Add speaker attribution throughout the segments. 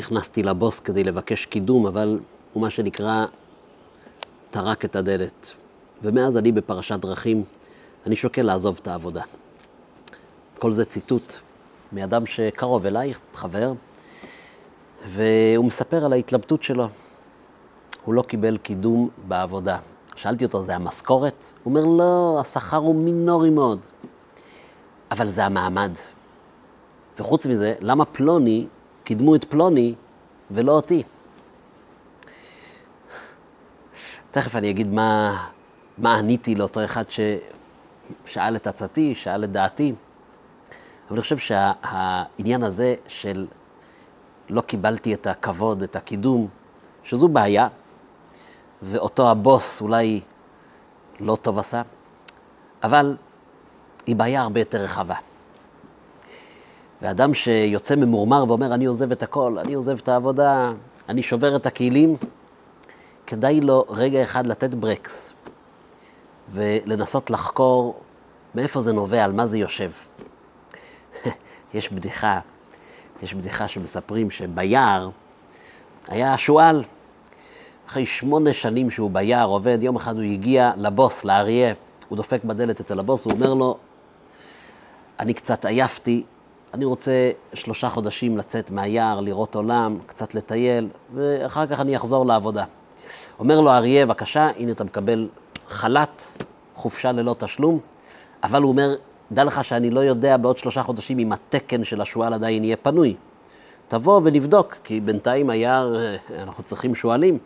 Speaker 1: נכנסתי לבוס כדי לבקש קידום, אבל הוא מה שנקרא טרק את הדלת. ומאז אני בפרשת דרכים, אני שוקל לעזוב את העבודה. כל זה ציטוט מאדם שקרוב אליי, חבר, והוא מספר על ההתלבטות שלו. הוא לא קיבל קידום בעבודה. שאלתי אותו, זה המשכורת? הוא אומר, לא, השכר הוא מינורי מאוד. אבל זה המעמד. וחוץ מזה, למה פלוני, קידמו את פלוני ולא אותי? תכף אני אגיד מה, מה עניתי לאותו אחד ששאל את עצתי, שאל את דעתי. אבל אני חושב שהעניין הזה של לא קיבלתי את הכבוד, את הקידום, שזו בעיה, ואותו הבוס אולי לא טוב עשה, אבל היא בעיה הרבה יותר רחבה. ואדם שיוצא ממורמר ואומר, אני עוזב את הכל, אני עוזב את העבודה, אני שובר את הכלים, כדאי לו רגע אחד לתת ברקס ולנסות לחקור מאיפה זה נובע, על מה זה יושב. יש בדיחה, יש בדיחה שמספרים שביער היה שועל. אחרי שמונה שנים שהוא ביער עובד, יום אחד הוא הגיע לבוס, לאריה, הוא דופק בדלת אצל הבוס, הוא אומר לו, אני קצת עייפתי, אני רוצה שלושה חודשים לצאת מהיער, לראות עולם, קצת לטייל, ואחר כך אני אחזור לעבודה. אומר לו האריה, בבקשה, הנה אתה מקבל חל"ת, חופשה ללא תשלום, אבל הוא אומר, דע לך שאני לא יודע בעוד שלושה חודשים אם התקן של השועל עדיין יהיה פנוי. תבוא ונבדוק, כי בינתיים היער, אנחנו צריכים שועלים.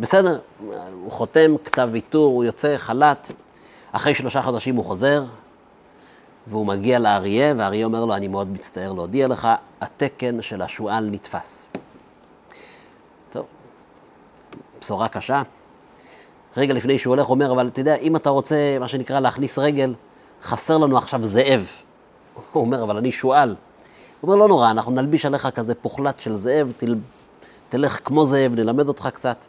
Speaker 1: בסדר, הוא חותם כתב ויתור, הוא יוצא חל"ת, אחרי שלושה חודשים הוא חוזר, והוא מגיע לאריה, והאריה אומר לו, אני מאוד מצטער להודיע לך, התקן של השועל נתפס. טוב, בשורה קשה. רגע לפני שהוא הולך, אומר, אבל אתה יודע, אם אתה רוצה, מה שנקרא, להכניס רגל, חסר לנו עכשיו זאב. הוא אומר, אבל אני שועל. הוא אומר, לא נורא, אנחנו נלביש עליך כזה פוחלט של זאב, תל... תלך כמו זאב, נלמד אותך קצת,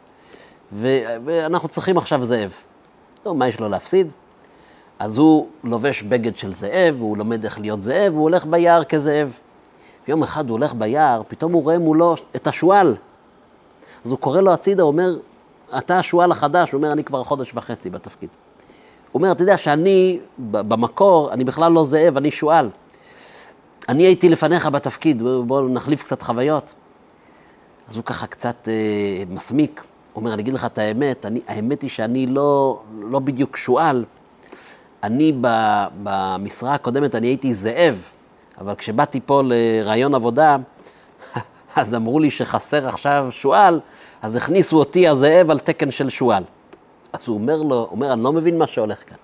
Speaker 1: ו... ואנחנו צריכים עכשיו זאב. טוב, מה יש לו להפסיד? אז הוא לובש בגד של זאב, הוא לומד איך להיות זאב, הוא הולך ביער כזאב. יום אחד הוא הולך ביער, פתאום הוא רואה מולו את השועל. אז הוא קורא לו הצידה, הוא אומר, אתה השועל החדש, הוא אומר, אני כבר חודש וחצי בתפקיד. הוא אומר, אתה יודע שאני, במקור, אני בכלל לא זאב, אני שועל. אני הייתי לפניך בתפקיד, בואו נחליף קצת חוויות. אז הוא ככה קצת אה, מסמיק. הוא אומר, אני אגיד לך את האמת, אני, האמת היא שאני לא, לא בדיוק שועל. אני במשרה הקודמת, אני הייתי זאב, אבל כשבאתי פה לרעיון עבודה, אז אמרו לי שחסר עכשיו שועל, אז הכניסו אותי הזאב על תקן של שועל. אז הוא אומר לו, אומר, אני לא מבין מה שהולך כאן.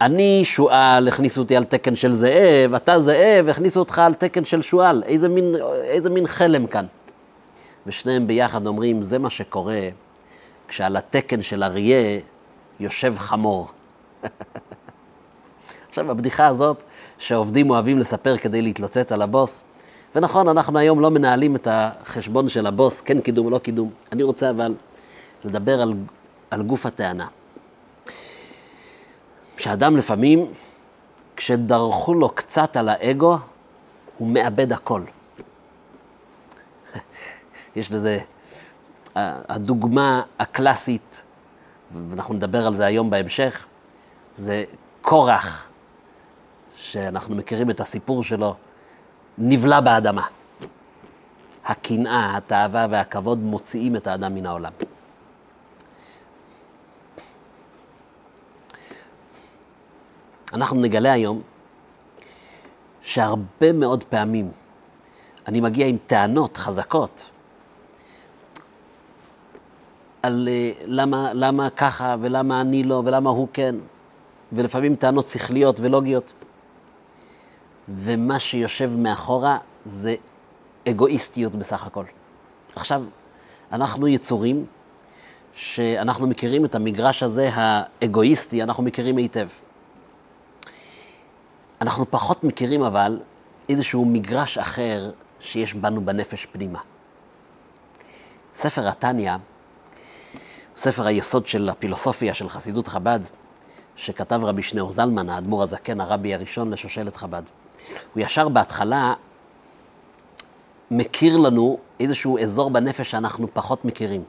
Speaker 1: אני שועל, הכניסו אותי על תקן של זאב, אתה זאב, הכניסו אותך על תקן של שועל. איזה מין, איזה מין חלם כאן. ושניהם ביחד אומרים, זה מה שקורה כשעל התקן של אריה יושב חמור. עכשיו, הבדיחה הזאת שעובדים אוהבים לספר כדי להתלוצץ על הבוס, ונכון, אנחנו היום לא מנהלים את החשבון של הבוס, כן קידום או לא קידום. אני רוצה אבל לדבר על, על גוף הטענה. שאדם לפעמים, כשדרכו לו קצת על האגו, הוא מאבד הכל. יש לזה, הדוגמה הקלאסית, ואנחנו נדבר על זה היום בהמשך, זה קורח, שאנחנו מכירים את הסיפור שלו, נבלע באדמה. הקנאה, התאווה והכבוד מוציאים את האדם מן העולם. אנחנו נגלה היום שהרבה מאוד פעמים אני מגיע עם טענות חזקות על uh, למה, למה ככה ולמה אני לא ולמה הוא כן, ולפעמים טענות שכליות ולוגיות. ומה שיושב מאחורה זה אגואיסטיות בסך הכל. עכשיו, אנחנו יצורים שאנחנו מכירים את המגרש הזה האגואיסטי, אנחנו מכירים היטב. אנחנו פחות מכירים אבל איזשהו מגרש אחר שיש בנו בנפש פנימה. ספר התניא, ספר היסוד של הפילוסופיה של חסידות חב"ד, שכתב רבי שניאור זלמן, האדמו"ר הזקן, הרבי הראשון לשושלת חב"ד. הוא ישר בהתחלה מכיר לנו איזשהו אזור בנפש שאנחנו פחות מכירים.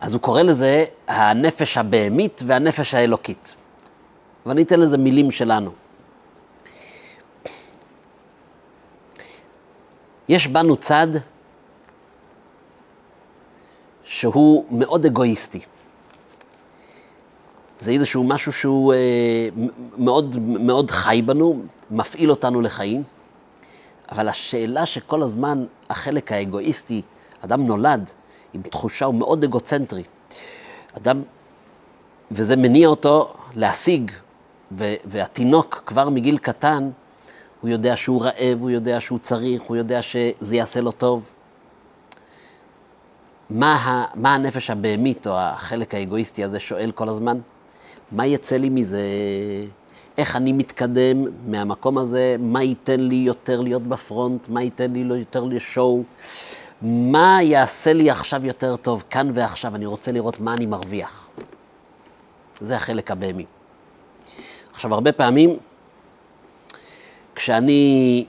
Speaker 1: אז הוא קורא לזה הנפש הבהמית והנפש האלוקית. ואני אתן לזה מילים שלנו. יש בנו צד שהוא מאוד אגואיסטי. זה איזשהו משהו שהוא אה, מאוד, מאוד חי בנו, מפעיל אותנו לחיים, אבל השאלה שכל הזמן החלק האגואיסטי, אדם נולד עם תחושה, הוא מאוד אגוצנטרי. אדם, וזה מניע אותו להשיג, ו, והתינוק כבר מגיל קטן, הוא יודע שהוא רעב, הוא יודע שהוא צריך, הוא יודע שזה יעשה לו טוב. מה, ה, מה הנפש הבהמית או החלק האגואיסטי הזה שואל כל הזמן? מה יצא לי מזה? איך אני מתקדם מהמקום הזה? מה ייתן לי יותר להיות בפרונט? מה ייתן לי יותר לשואו? מה יעשה לי עכשיו יותר טוב, כאן ועכשיו? אני רוצה לראות מה אני מרוויח. זה החלק הבהמי. עכשיו, הרבה פעמים, כשאני,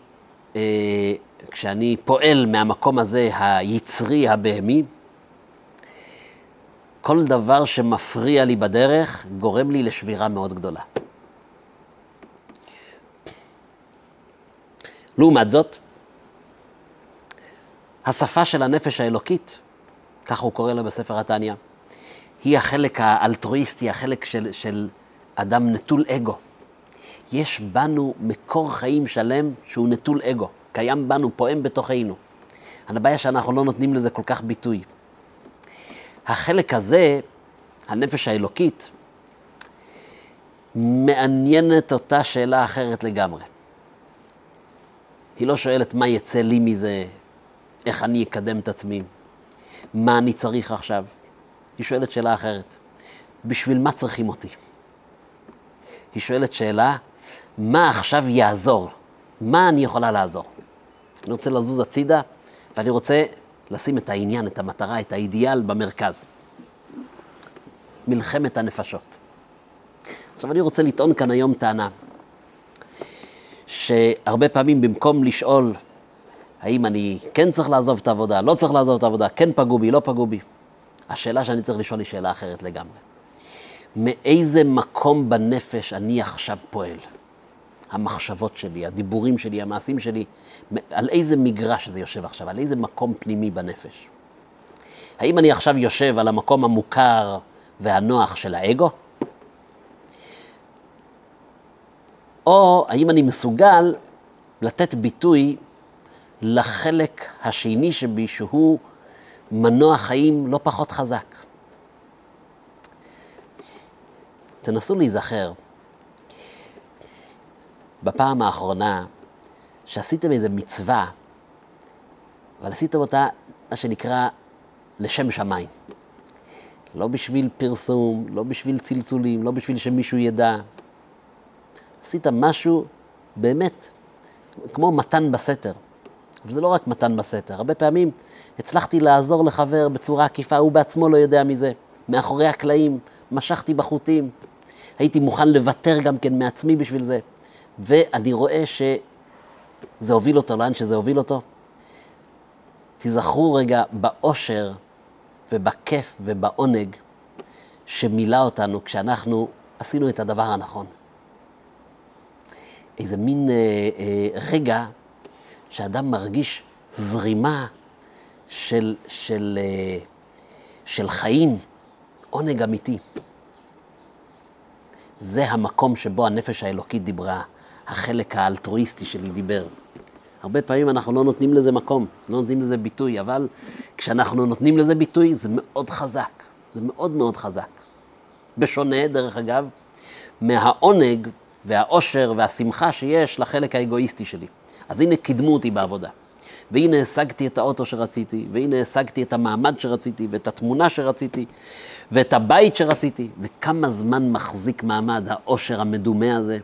Speaker 1: אה, כשאני פועל מהמקום הזה, היצרי, הבהמי, כל דבר שמפריע לי בדרך גורם לי לשבירה מאוד גדולה. לעומת זאת, השפה של הנפש האלוקית, ככה הוא קורא לה בספר התניא, היא החלק האלטרואיסטי, החלק של, של אדם נטול אגו. יש בנו מקור חיים שלם שהוא נטול אגו, קיים בנו, פועם בתוכנו. הבעיה שאנחנו לא נותנים לזה כל כך ביטוי. החלק הזה, הנפש האלוקית, מעניינת אותה שאלה אחרת לגמרי. היא לא שואלת מה יצא לי מזה, איך אני אקדם את עצמי, מה אני צריך עכשיו. היא שואלת שאלה אחרת, בשביל מה צריכים אותי? היא שואלת שאלה, מה עכשיו יעזור? מה אני יכולה לעזור? אני רוצה לזוז הצידה, ואני רוצה לשים את העניין, את המטרה, את האידיאל במרכז. מלחמת הנפשות. עכשיו, אני רוצה לטעון כאן היום טענה, שהרבה פעמים במקום לשאול האם אני כן צריך לעזוב את העבודה, לא צריך לעזוב את העבודה, כן פגעו בי, לא פגעו בי, השאלה שאני צריך לשאול היא שאלה אחרת לגמרי. מאיזה מקום בנפש אני עכשיו פועל? המחשבות שלי, הדיבורים שלי, המעשים שלי, על איזה מגרש זה יושב עכשיו, על איזה מקום פנימי בנפש. האם אני עכשיו יושב על המקום המוכר והנוח של האגו? או האם אני מסוגל לתת ביטוי לחלק השני שבי, שהוא מנוע חיים לא פחות חזק. תנסו להיזכר בפעם האחרונה שעשיתם איזו מצווה, אבל עשיתם אותה, מה שנקרא, לשם שמיים. לא בשביל פרסום, לא בשביל צלצולים, לא בשביל שמישהו ידע. עשית משהו באמת, כמו מתן בסתר. אבל זה לא רק מתן בסתר, הרבה פעמים הצלחתי לעזור לחבר בצורה עקיפה, הוא בעצמו לא יודע מזה. מאחורי הקלעים, משכתי בחוטים, הייתי מוכן לוותר גם כן מעצמי בשביל זה. ואני רואה שזה הוביל אותו לאן שזה הוביל אותו. תיזכרו רגע באושר ובכיף ובעונג שמילא אותנו כשאנחנו עשינו את הדבר הנכון. איזה מין אה, אה, רגע שאדם מרגיש זרימה של, של, אה, של חיים, עונג אמיתי. זה המקום שבו הנפש האלוקית דיברה, החלק האלטרואיסטי שלי דיבר. הרבה פעמים אנחנו לא נותנים לזה מקום, לא נותנים לזה ביטוי, אבל כשאנחנו נותנים לזה ביטוי זה מאוד חזק, זה מאוד מאוד חזק. בשונה, דרך אגב, מהעונג והאושר והשמחה שיש לחלק האגואיסטי שלי. אז הנה קידמו אותי בעבודה. והנה השגתי את האוטו שרציתי, והנה השגתי את המעמד שרציתי, ואת התמונה שרציתי, ואת הבית שרציתי, וכמה זמן מחזיק מעמד האושר המדומה הזה.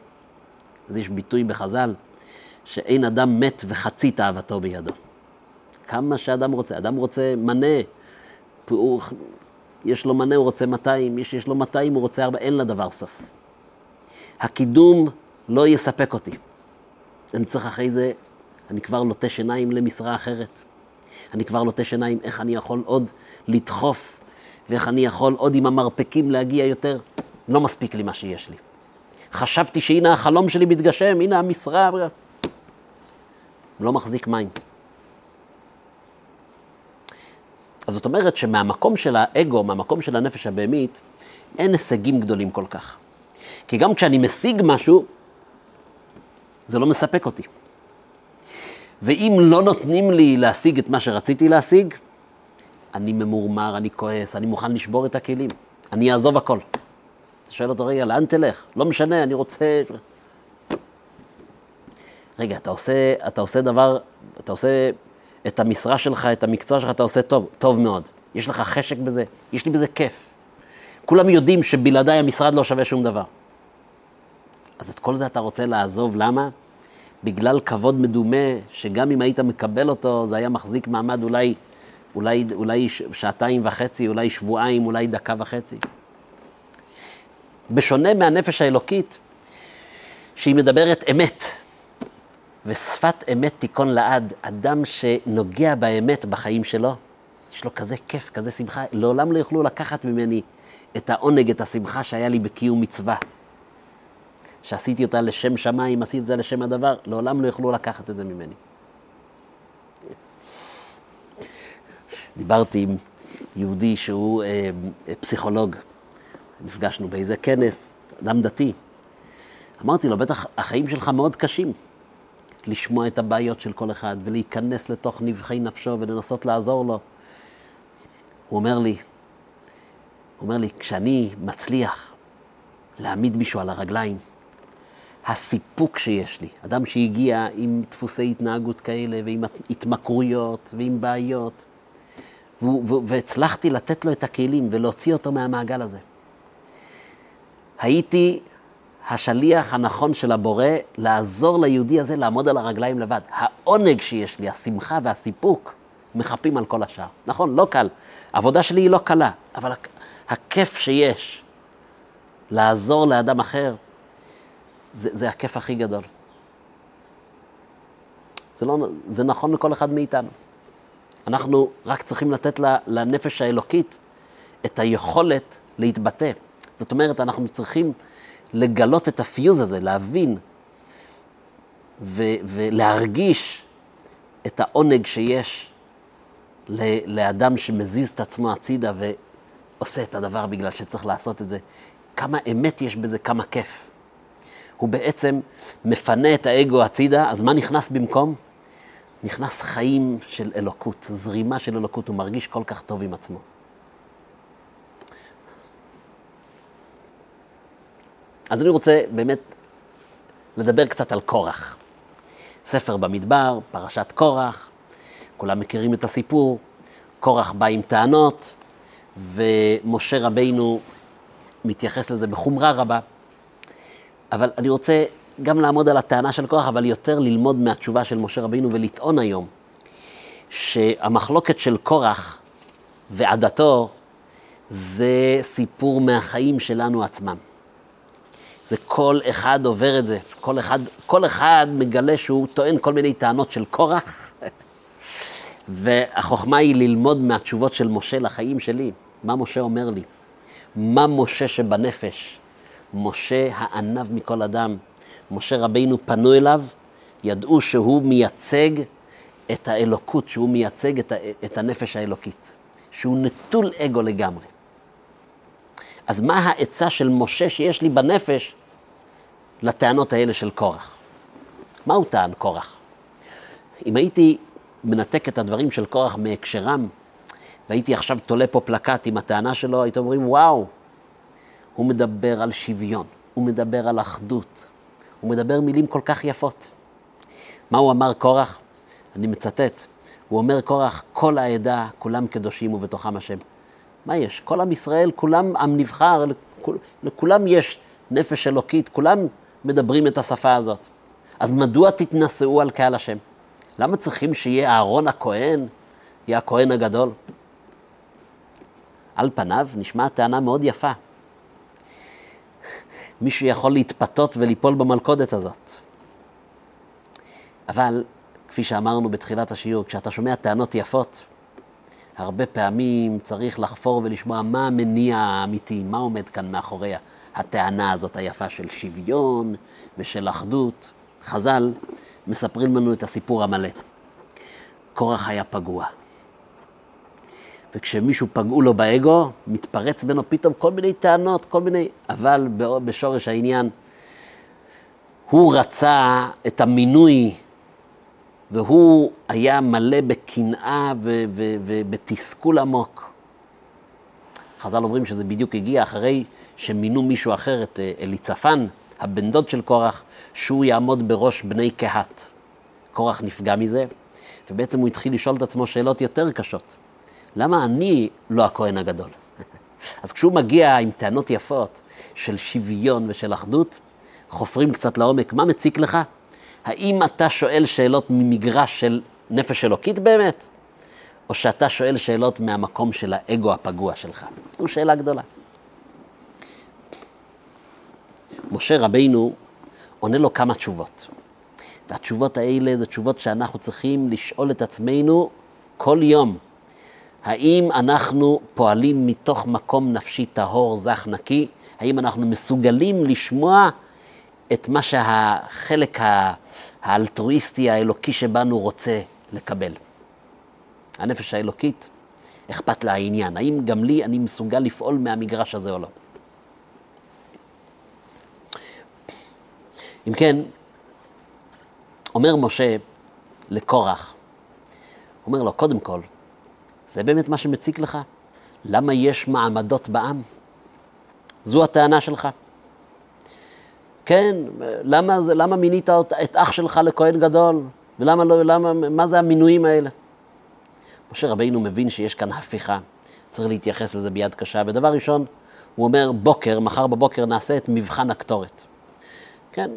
Speaker 1: אז יש ביטוי בחז"ל, שאין אדם מת וחצי תאוותו בידו. כמה שאדם רוצה, אדם רוצה מנה, הוא, יש לו מנה, הוא רוצה 200, מי שיש לו 200, הוא רוצה 4, אין לדבר סוף. הקידום לא יספק אותי. אני צריך אחרי זה אני כבר לוטש עיניים למשרה אחרת. אני כבר לוטש עיניים איך אני יכול עוד לדחוף, ואיך אני יכול עוד עם המרפקים להגיע יותר. לא מספיק לי מה שיש לי. חשבתי שהנה החלום שלי מתגשם, הנה המשרה. לא מחזיק מים. אז זאת אומרת שמהמקום של האגו, מהמקום של הנפש הבהמית, אין הישגים גדולים כל כך. כי גם כשאני משיג משהו, זה לא מספק אותי. ואם לא נותנים לי להשיג את מה שרציתי להשיג, אני ממורמר, אני כועס, אני מוכן לשבור את הכלים, אני אעזוב הכל. אתה שואל אותו, רגע, לאן תלך? לא משנה, אני רוצה... רגע, אתה עושה, אתה עושה דבר, אתה עושה את המשרה שלך, את המקצוע שלך, אתה עושה טוב, טוב מאוד. יש לך חשק בזה, יש לי בזה כיף. כולם יודעים שבלעדיי המשרד לא שווה שום דבר. אז את כל זה אתה רוצה לעזוב, למה? בגלל כבוד מדומה, שגם אם היית מקבל אותו, זה היה מחזיק מעמד אולי, אולי, אולי שעתיים וחצי, אולי שבועיים, אולי דקה וחצי. בשונה מהנפש האלוקית, שהיא מדברת אמת, ושפת אמת תיכון לעד, אדם שנוגע באמת בחיים שלו, יש לו כזה כיף, כזה שמחה, לעולם לא יוכלו לקחת ממני את העונג, את השמחה שהיה לי בקיום מצווה. שעשיתי אותה לשם שמיים, עשיתי אותה לשם הדבר, לעולם לא יוכלו לקחת את זה ממני. דיברתי עם יהודי שהוא אה, פסיכולוג, נפגשנו באיזה כנס, אדם דתי. אמרתי לו, בטח החיים שלך מאוד קשים. לשמוע את הבעיות של כל אחד ולהיכנס לתוך נבחי נפשו ולנסות לעזור לו. הוא אומר לי, הוא אומר לי, כשאני מצליח להעמיד מישהו על הרגליים, הסיפוק שיש לי, אדם שהגיע עם דפוסי התנהגות כאלה ועם התמכרויות ועם בעיות, והצלחתי לתת לו את הכלים ולהוציא אותו מהמעגל הזה. הייתי השליח הנכון של הבורא לעזור ליהודי הזה לעמוד על הרגליים לבד. העונג שיש לי, השמחה והסיפוק, מחפים על כל השאר. נכון, לא קל. העבודה שלי היא לא קלה, אבל הכיף שיש לעזור לאדם אחר, זה, זה הכיף הכי גדול. זה, לא, זה נכון לכל אחד מאיתנו. אנחנו רק צריכים לתת לנפש האלוקית את היכולת להתבטא. זאת אומרת, אנחנו צריכים לגלות את הפיוז הזה, להבין ו- ולהרגיש את העונג שיש לאדם שמזיז את עצמו הצידה ועושה את הדבר בגלל שצריך לעשות את זה. כמה אמת יש בזה, כמה כיף. הוא בעצם מפנה את האגו הצידה, אז מה נכנס במקום? נכנס חיים של אלוקות, זרימה של אלוקות, הוא מרגיש כל כך טוב עם עצמו. אז אני רוצה באמת לדבר קצת על קורח. ספר במדבר, פרשת קורח, כולם מכירים את הסיפור. קורח בא עם טענות, ומשה רבינו מתייחס לזה בחומרה רבה. אבל אני רוצה גם לעמוד על הטענה של קורח, אבל יותר ללמוד מהתשובה של משה רבינו ולטעון היום שהמחלוקת של קורח ועדתו זה סיפור מהחיים שלנו עצמם. זה כל אחד עובר את זה, כל אחד, כל אחד מגלה שהוא טוען כל מיני טענות של קורח, והחוכמה היא ללמוד מהתשובות של משה לחיים שלי. מה משה אומר לי? מה משה שבנפש? משה הענב מכל אדם. משה רבינו פנו אליו, ידעו שהוא מייצג את האלוקות, שהוא מייצג את, ה, את הנפש האלוקית, שהוא נטול אגו לגמרי. אז מה העצה של משה שיש לי בנפש לטענות האלה של קורח. מה הוא טען קורח? אם הייתי מנתק את הדברים של קורח מהקשרם, והייתי עכשיו תולה פה פלקט עם הטענה שלו, הייתם אומרים, וואו, הוא מדבר על שוויון, הוא מדבר על אחדות, הוא מדבר מילים כל כך יפות. מה הוא אמר קורח? אני מצטט, הוא אומר קורח, כל העדה, כולם קדושים ובתוכם השם. מה יש? כל עם ישראל, כולם עם נבחר, לכול, לכולם יש נפש אלוקית, כולם מדברים את השפה הזאת. אז מדוע תתנשאו על קהל השם? למה צריכים שיהיה אהרון הכהן, יהיה הכהן הגדול? על פניו נשמעת טענה מאוד יפה. מישהו יכול להתפתות וליפול במלכודת הזאת. אבל כפי שאמרנו בתחילת השיעור, כשאתה שומע טענות יפות, הרבה פעמים צריך לחפור ולשמוע מה המניע האמיתי, מה עומד כאן מאחורי הטענה הזאת היפה של שוויון ושל אחדות. חז"ל מספרים לנו את הסיפור המלא. קורח היה פגוע. וכשמישהו פגעו לו באגו, מתפרץ בינו פתאום כל מיני טענות, כל מיני... אבל בשורש העניין, הוא רצה את המינוי, והוא היה מלא בקנאה ובתסכול עמוק. חז"ל אומרים שזה בדיוק הגיע אחרי שמינו מישהו אחר, את אה, אליצפן, הבן דוד של קורח, שהוא יעמוד בראש בני קהת. קורח נפגע מזה, ובעצם הוא התחיל לשאול את עצמו שאלות יותר קשות. למה אני לא הכהן הגדול? אז כשהוא מגיע עם טענות יפות של שוויון ושל אחדות, חופרים קצת לעומק, מה מציק לך? האם אתה שואל שאלות ממגרש של נפש אלוקית באמת, או שאתה שואל שאלות מהמקום של האגו הפגוע שלך? זו שאלה גדולה. משה רבינו עונה לו כמה תשובות. והתשובות האלה זה תשובות שאנחנו צריכים לשאול את עצמנו כל יום. האם אנחנו פועלים מתוך מקום נפשי טהור, זך, נקי? האם אנחנו מסוגלים לשמוע את מה שהחלק האלטרואיסטי האלוקי שבנו רוצה לקבל? הנפש האלוקית, אכפת לה העניין. האם גם לי אני מסוגל לפעול מהמגרש הזה או לא? אם כן, אומר משה לקורח, אומר לו, קודם כל, זה באמת מה שמציק לך? למה יש מעמדות בעם? זו הטענה שלך. כן, למה, למה מינית את אח שלך לכהן גדול? ולמה לא, למה, מה זה המינויים האלה? משה רבינו מבין שיש כאן הפיכה, צריך להתייחס לזה ביד קשה. ודבר ראשון, הוא אומר, בוקר, מחר בבוקר נעשה את מבחן הקטורת. כן,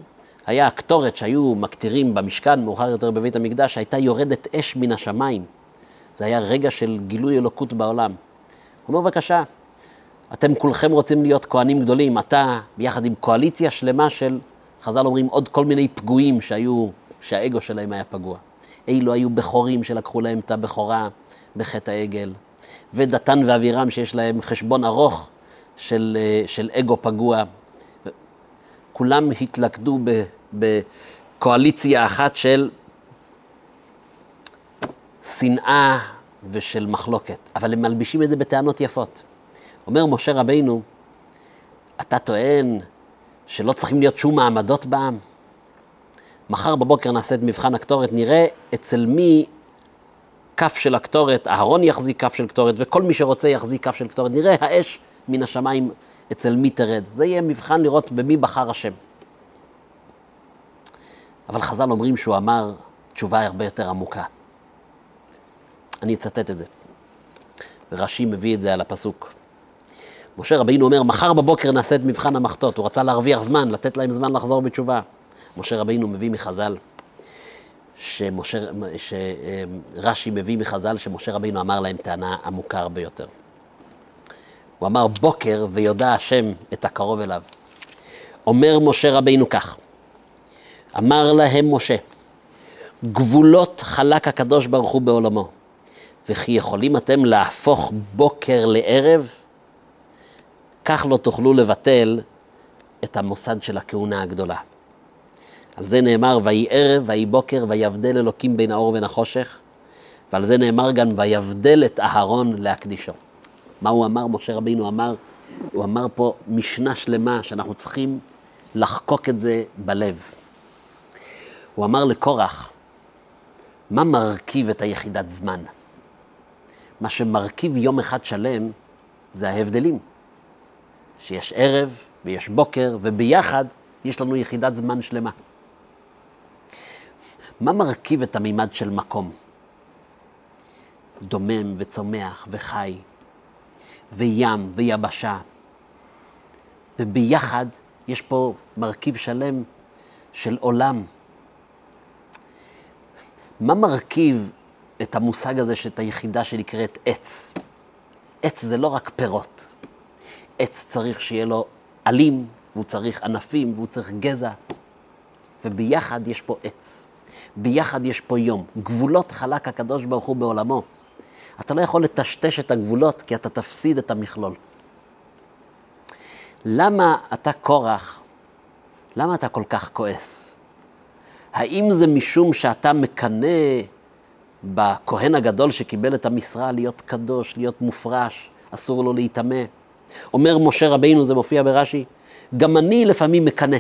Speaker 1: היה הקטורת שהיו מקטירים במשכן, מאוחר יותר בבית המקדש, הייתה יורדת אש מן השמיים. זה היה רגע של גילוי אלוקות בעולם. הוא אומר, בבקשה, אתם כולכם רוצים להיות כהנים גדולים, אתה ביחד עם קואליציה שלמה של, חז"ל אומרים, עוד כל מיני פגועים שהיו, שהאגו שלהם היה פגוע. אילו היו בכורים שלקחו להם את הבכורה בחטא העגל, ודתן ואבירם שיש להם חשבון ארוך של, אה, של אגו פגוע. כולם התלכדו בקואליציה אחת של שנאה ושל מחלוקת, אבל הם מלבישים את זה בטענות יפות. אומר משה רבינו, אתה טוען שלא צריכים להיות שום מעמדות בעם? מחר בבוקר נעשה את מבחן הקטורת, נראה אצל מי כף של הקטורת, אהרון יחזיק כף של קטורת, וכל מי שרוצה יחזיק כף של קטורת. נראה האש מן השמיים אצל מי תרד. זה יהיה מבחן לראות במי בחר השם. אבל חז"ל אומרים שהוא אמר תשובה הרבה יותר עמוקה. אני אצטט את זה. ורש"י מביא את זה על הפסוק. משה רבינו אומר, מחר בבוקר נעשה את מבחן המחטות. הוא רצה להרוויח זמן, לתת להם זמן לחזור בתשובה. משה רבינו מביא מחז"ל, שרש"י מביא מחז"ל שמשה רבינו אמר להם טענה עמוקה הרבה יותר. הוא אמר, בוקר ויודע השם את הקרוב אליו. אומר משה רבינו כך, אמר להם משה, גבולות חלק הקדוש ברוך הוא בעולמו. וכי יכולים אתם להפוך בוקר לערב? כך לא תוכלו לבטל את המוסד של הכהונה הגדולה. על זה נאמר, ויהי ערב, ויהי בוקר, ויבדל אלוקים בין האור ובין החושך, ועל זה נאמר גם, ויבדל את אהרון להקדישו. מה הוא אמר? משה רבינו אמר, הוא אמר פה משנה שלמה שאנחנו צריכים לחקוק את זה בלב. הוא אמר לקורח, מה מרכיב את היחידת זמן? מה שמרכיב יום אחד שלם זה ההבדלים. שיש ערב ויש בוקר, וביחד יש לנו יחידת זמן שלמה. מה מרכיב את המימד של מקום? דומם וצומח וחי, וים ויבשה, וביחד יש פה מרכיב שלם של עולם. מה מרכיב את המושג הזה, שאת היחידה שנקראת עץ. עץ זה לא רק פירות. עץ צריך שיהיה לו עלים, והוא צריך ענפים, והוא צריך גזע, וביחד יש פה עץ. ביחד יש פה יום. גבולות חלק הקדוש ברוך הוא בעולמו. אתה לא יכול לטשטש את הגבולות, כי אתה תפסיד את המכלול. למה אתה קורח? למה אתה כל כך כועס? האם זה משום שאתה מקנא בכהן הגדול שקיבל את המשרה להיות קדוש, להיות מופרש, אסור לו להיטמא? אומר משה רבינו, זה מופיע ברש"י, גם אני לפעמים מקנא.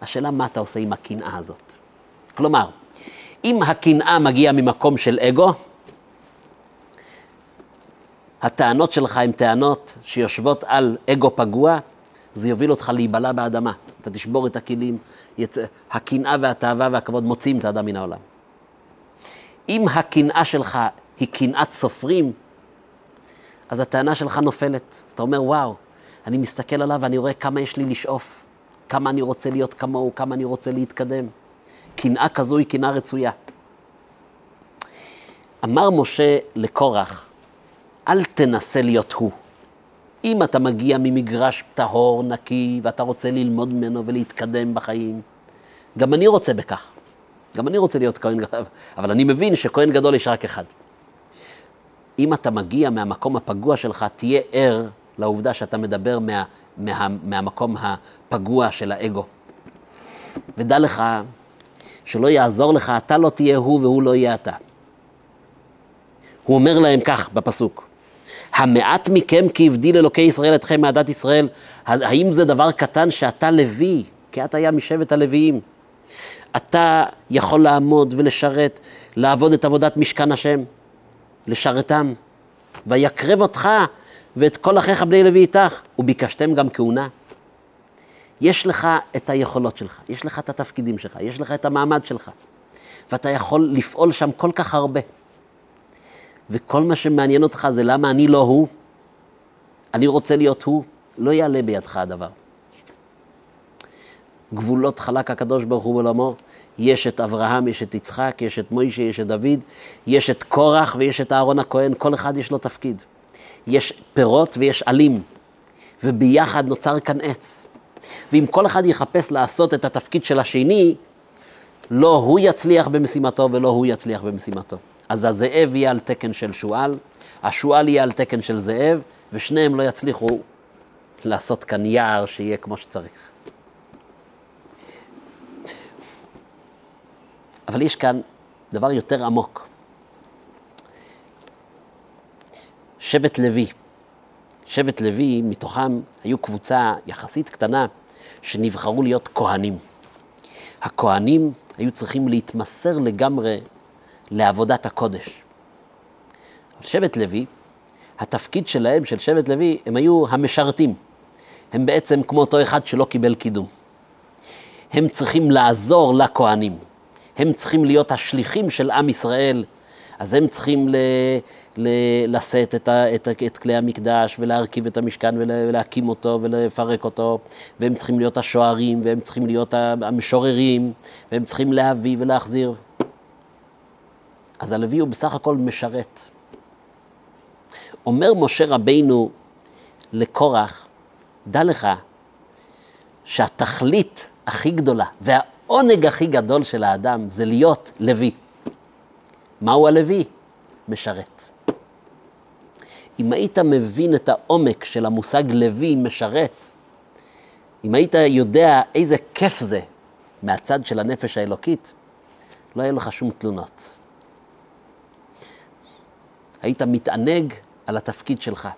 Speaker 1: השאלה מה אתה עושה עם הקנאה הזאת. כלומר, אם הקנאה מגיעה ממקום של אגו, הטענות שלך הן טענות שיושבות על אגו פגוע, זה יוביל אותך להיבלע באדמה. אתה תשבור את הכלים, יצ... הקנאה והתאווה והכבוד מוציאים את האדם מן העולם. אם הקנאה שלך היא קנאת סופרים, אז הטענה שלך נופלת. אז אתה אומר, וואו, אני מסתכל עליו ואני רואה כמה יש לי לשאוף, כמה אני רוצה להיות כמוהו, כמה אני רוצה להתקדם. קנאה כזו היא קנאה רצויה. אמר משה לקורח, אל תנסה להיות הוא. אם אתה מגיע ממגרש טהור, נקי, ואתה רוצה ללמוד ממנו ולהתקדם בחיים, גם אני רוצה בכך. גם אני רוצה להיות כהן גדול, אבל אני מבין שכהן גדול יש רק אחד. אם אתה מגיע מהמקום הפגוע שלך, תהיה ער לעובדה שאתה מדבר מה, מה, מהמקום הפגוע של האגו. ודע לך שלא יעזור לך, אתה לא תהיה הוא והוא לא יהיה אתה. הוא אומר להם כך בפסוק, המעט מכם כי הבדיל אלוקי ישראל אתכם מעדת ישראל, האם זה דבר קטן שאתה לוי, כי אתה היה משבט הלוויים? אתה יכול לעמוד ולשרת, לעבוד את עבודת משכן השם, לשרתם, ויקרב אותך ואת כל אחיך בני לוי איתך, וביקשתם גם כהונה. יש לך את היכולות שלך, יש לך את התפקידים שלך, יש לך את המעמד שלך, ואתה יכול לפעול שם כל כך הרבה. וכל מה שמעניין אותך זה למה אני לא הוא, אני רוצה להיות הוא, לא יעלה בידך הדבר. גבולות חלק הקדוש ברוך הוא בעולמו, יש את אברהם, יש את יצחק, יש את מוישה, יש את דוד, יש את קורח ויש את אהרון הכהן, כל אחד יש לו תפקיד. יש פירות ויש עלים, וביחד נוצר כאן עץ. ואם כל אחד יחפש לעשות את התפקיד של השני, לא הוא יצליח במשימתו ולא הוא יצליח במשימתו. אז הזאב יהיה על תקן של שועל, השועל יהיה על תקן של זאב, ושניהם לא יצליחו לעשות כאן יער שיהיה כמו שצריך. אבל יש כאן דבר יותר עמוק. שבט לוי, שבט לוי, מתוכם היו קבוצה יחסית קטנה שנבחרו להיות כהנים. הכהנים היו צריכים להתמסר לגמרי לעבודת הקודש. שבט לוי, התפקיד שלהם, של שבט לוי, הם היו המשרתים. הם בעצם כמו אותו אחד שלא קיבל קידום. הם צריכים לעזור לכהנים. הם צריכים להיות השליחים של עם ישראל, אז הם צריכים ל, ל, לשאת את, ה, את, את כלי המקדש ולהרכיב את המשכן ולהקים אותו ולפרק אותו, והם צריכים להיות השוערים, והם צריכים להיות המשוררים, והם צריכים להביא ולהחזיר. אז הלוי הוא בסך הכל משרת. אומר משה רבינו לקורח, דע לך שהתכלית הכי גדולה והעונג הכי גדול של האדם זה להיות לוי. מהו הלוי? משרת. אם היית מבין את העומק של המושג לוי משרת, אם היית יודע איזה כיף זה מהצד של הנפש האלוקית, לא היה לך שום תלונות. היית מתענג על התפקיד שלך.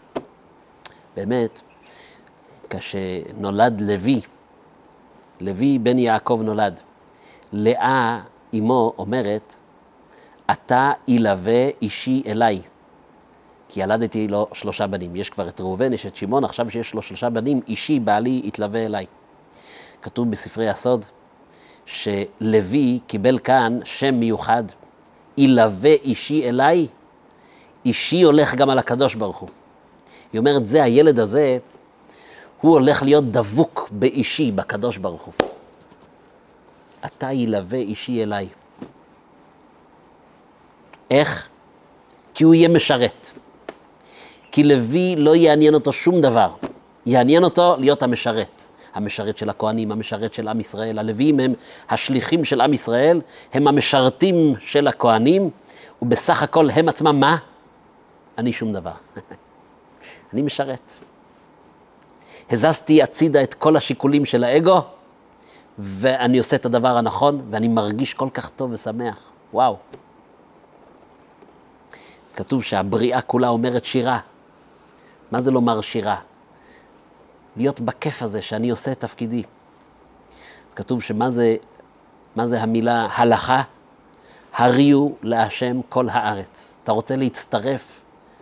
Speaker 1: באמת, כשנולד לוי, לוי בן יעקב נולד, לאה אמו אומרת, אתה ילווה אישי אליי. כי ילדתי לו שלושה בנים. יש כבר את ראובן, יש את שמעון, עכשיו שיש לו שלושה בנים, אישי בעלי יתלווה אליי. כתוב בספרי הסוד שלוי קיבל כאן שם מיוחד, ילווה אישי אליי, אישי הולך גם על הקדוש ברוך הוא. היא אומרת, זה הילד הזה, הוא הולך להיות דבוק באישי, בקדוש ברוך הוא. אתה ילווה אישי אליי. איך? כי הוא יהיה משרת. כי לוי לא יעניין אותו שום דבר, יעניין אותו להיות המשרת. המשרת של הכהנים, המשרת של עם ישראל. הלוויים הם השליחים של עם ישראל, הם המשרתים של הכהנים, ובסך הכל הם עצמם מה? אני שום דבר. אני משרת. הזזתי הצידה את כל השיקולים של האגו, ואני עושה את הדבר הנכון, ואני מרגיש כל כך טוב ושמח. וואו. כתוב שהבריאה כולה אומרת שירה. מה זה לומר שירה? להיות בכיף הזה שאני עושה את תפקידי. אז כתוב שמה זה, מה זה המילה הלכה? הריעו להשם כל הארץ. אתה רוצה להצטרף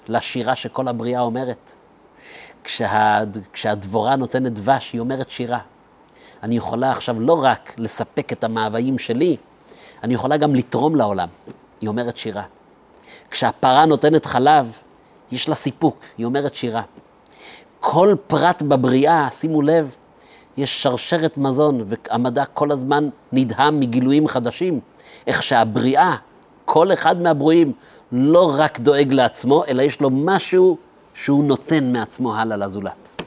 Speaker 1: לשירה שכל הבריאה אומרת? כשה, כשהדבורה נותנת דבש, היא אומרת שירה. אני יכולה עכשיו לא רק לספק את המאוויים שלי, אני יכולה גם לתרום לעולם. היא אומרת שירה. כשהפרה נותנת חלב, יש לה סיפוק, היא אומרת שירה. כל פרט בבריאה, שימו לב, יש שרשרת מזון, והמדע כל הזמן נדהם מגילויים חדשים. איך שהבריאה, כל אחד מהברואים, לא רק דואג לעצמו, אלא יש לו משהו שהוא נותן מעצמו הלאה לזולת.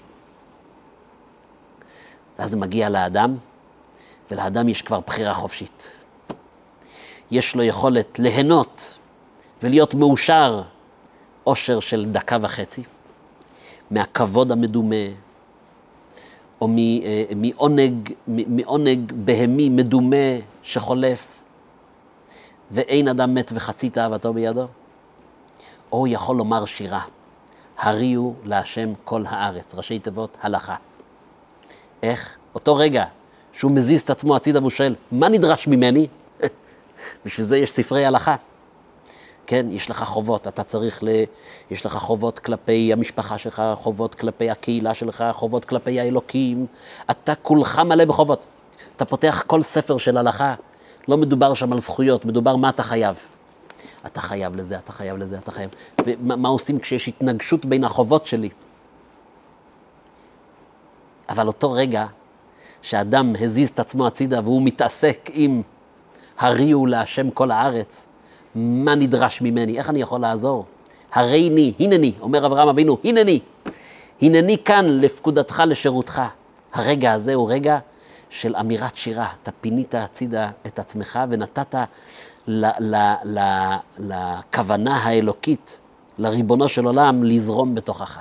Speaker 1: ואז זה מגיע לאדם, ולאדם יש כבר בחירה חופשית. יש לו יכולת ליהנות ולהיות מאושר אושר של דקה וחצי, מהכבוד המדומה, או אה, מעונג, מעונג בהמי מדומה שחולף, ואין אדם מת וחצי תאוותו בידו, או יכול לומר שירה, הריעו להשם כל הארץ, ראשי תיבות הלכה. איך? אותו רגע שהוא מזיז את עצמו הצידה והוא שואל, מה נדרש ממני? בשביל זה יש ספרי הלכה. כן, יש לך חובות, אתה צריך ל... יש לך חובות כלפי המשפחה שלך, חובות כלפי הקהילה שלך, חובות כלפי האלוקים. אתה כולך מלא בחובות. אתה פותח כל ספר של הלכה, לא מדובר שם על זכויות, מדובר מה אתה חייב. אתה חייב לזה, אתה חייב לזה, אתה חייב. ומה עושים כשיש התנגשות בין החובות שלי? אבל אותו רגע שאדם הזיז את עצמו הצידה והוא מתעסק עם הריעו להשם כל הארץ, מה נדרש ממני, איך אני יכול לעזור? הרי אני, הנני, אומר אברהם אבינו, הנני, הנני כאן לפקודתך, לשירותך. הרגע הזה הוא רגע של אמירת שירה. אתה פינית הצידה את עצמך ונתת לכוונה האלוקית, לריבונו של עולם, לזרום בתוכך.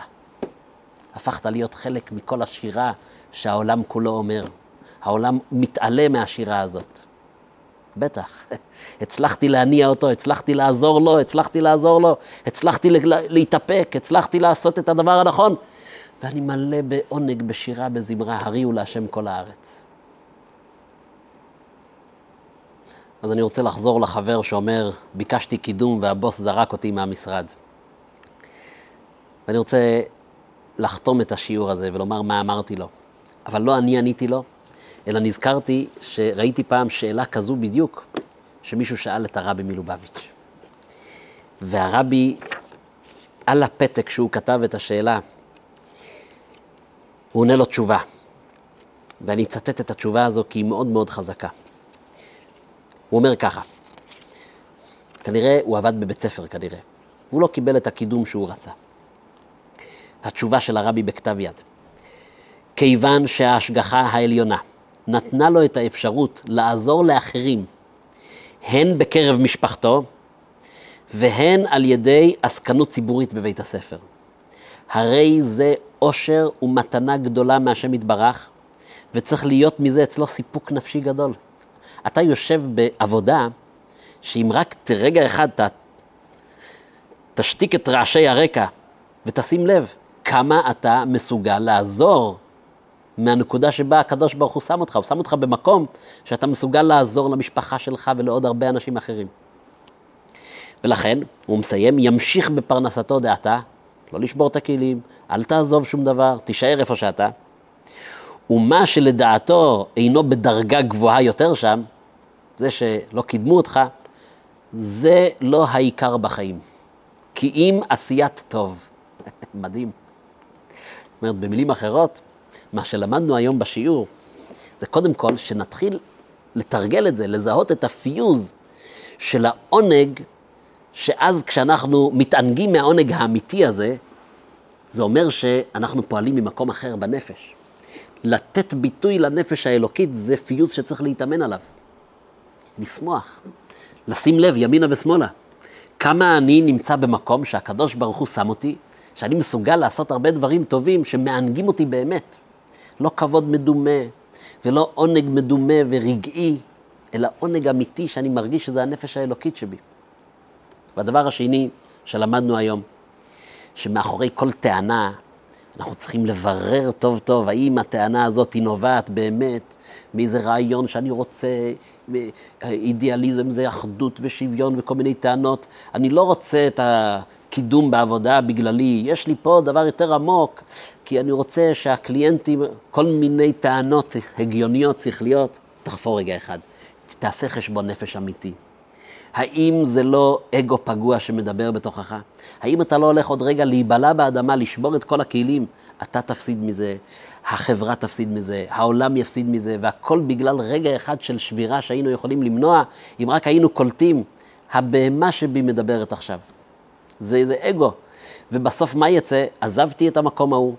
Speaker 1: הפכת להיות חלק מכל השירה שהעולם כולו אומר. העולם מתעלה מהשירה הזאת. בטח. הצלחתי להניע אותו, הצלחתי לעזור לו, הצלחתי לעזור לו, הצלחתי להתאפק, הצלחתי לעשות את הדבר הנכון. ואני מלא בעונג, בשירה, בזמרה, הריעו להשם כל הארץ. אז אני רוצה לחזור לחבר שאומר, ביקשתי קידום והבוס זרק אותי מהמשרד. ואני רוצה לחתום את השיעור הזה ולומר מה אמרתי לו. אבל לא אני עניתי לו, אלא נזכרתי שראיתי פעם שאלה כזו בדיוק, שמישהו שאל את הרבי מלובביץ'. והרבי, על הפתק שהוא כתב את השאלה, הוא עונה לו תשובה. ואני אצטט את התשובה הזו כי היא מאוד מאוד חזקה. הוא אומר ככה, כנראה הוא עבד בבית ספר כנראה, והוא לא קיבל את הקידום שהוא רצה. התשובה של הרבי בכתב יד. כיוון שההשגחה העליונה נתנה לו את האפשרות לעזור לאחרים, הן בקרב משפחתו והן על ידי עסקנות ציבורית בבית הספר. הרי זה עושר ומתנה גדולה מהשם יתברך, וצריך להיות מזה אצלו סיפוק נפשי גדול. אתה יושב בעבודה שאם רק רגע אחד ת, תשתיק את רעשי הרקע ותשים לב כמה אתה מסוגל לעזור מהנקודה שבה הקדוש ברוך הוא שם אותך, הוא שם אותך במקום שאתה מסוגל לעזור למשפחה שלך ולעוד הרבה אנשים אחרים. ולכן, הוא מסיים, ימשיך בפרנסתו דעתה, לא לשבור את הכלים, אל תעזוב שום דבר, תישאר איפה שאתה. ומה שלדעתו אינו בדרגה גבוהה יותר שם, זה שלא קידמו אותך, זה לא העיקר בחיים. כי אם עשיית טוב. מדהים. זאת אומרת, במילים אחרות, מה שלמדנו היום בשיעור, זה קודם כל שנתחיל לתרגל את זה, לזהות את הפיוז של העונג, שאז כשאנחנו מתענגים מהעונג האמיתי הזה, זה אומר שאנחנו פועלים ממקום אחר בנפש. לתת ביטוי לנפש האלוקית זה פיוז שצריך להתאמן עליו. לשמוח, לשים לב ימינה ושמאלה. כמה אני נמצא במקום שהקדוש ברוך הוא שם אותי, שאני מסוגל לעשות הרבה דברים טובים שמענגים אותי באמת. לא כבוד מדומה, ולא עונג מדומה ורגעי, אלא עונג אמיתי שאני מרגיש שזה הנפש האלוקית שבי. והדבר השני שלמדנו היום, שמאחורי כל טענה אנחנו צריכים לברר טוב טוב האם הטענה הזאת היא נובעת באמת מאיזה רעיון שאני רוצה, אידיאליזם זה אחדות ושוויון וכל מיני טענות. אני לא רוצה את הקידום בעבודה בגללי, יש לי פה דבר יותר עמוק, כי אני רוצה שהקליינטים, כל מיני טענות הגיוניות, שכליות, תחפור רגע אחד, תעשה חשבון נפש אמיתי. האם זה לא אגו פגוע שמדבר בתוכך? האם אתה לא הולך עוד רגע להיבלע באדמה, לשבור את כל הכלים? אתה תפסיד מזה, החברה תפסיד מזה, העולם יפסיד מזה, והכל בגלל רגע אחד של שבירה שהיינו יכולים למנוע, אם רק היינו קולטים. הבהמה שבי מדברת עכשיו. זה איזה אגו. ובסוף מה יצא? עזבתי את המקום ההוא,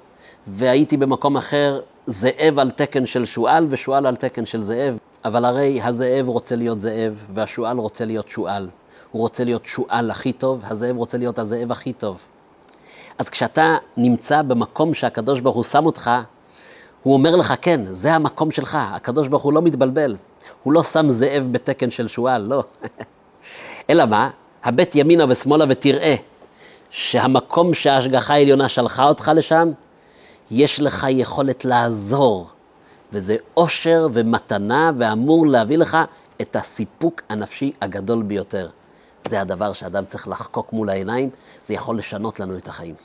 Speaker 1: והייתי במקום אחר, זאב על תקן של שועל ושועל על תקן של זאב. אבל הרי הזאב רוצה להיות זאב, והשועל רוצה להיות שועל. הוא רוצה להיות שועל הכי טוב, הזאב רוצה להיות הזאב הכי טוב. אז כשאתה נמצא במקום שהקדוש ברוך הוא שם אותך, הוא אומר לך, כן, זה המקום שלך. הקדוש ברוך הוא לא מתבלבל. הוא לא שם זאב בתקן של שועל, לא. אלא מה? הבט ימינה ושמאלה ותראה שהמקום שההשגחה העליונה שלחה אותך לשם, יש לך יכולת לעזור. וזה אושר ומתנה ואמור להביא לך את הסיפוק הנפשי הגדול ביותר. זה הדבר שאדם צריך לחקוק מול העיניים, זה יכול לשנות לנו את החיים.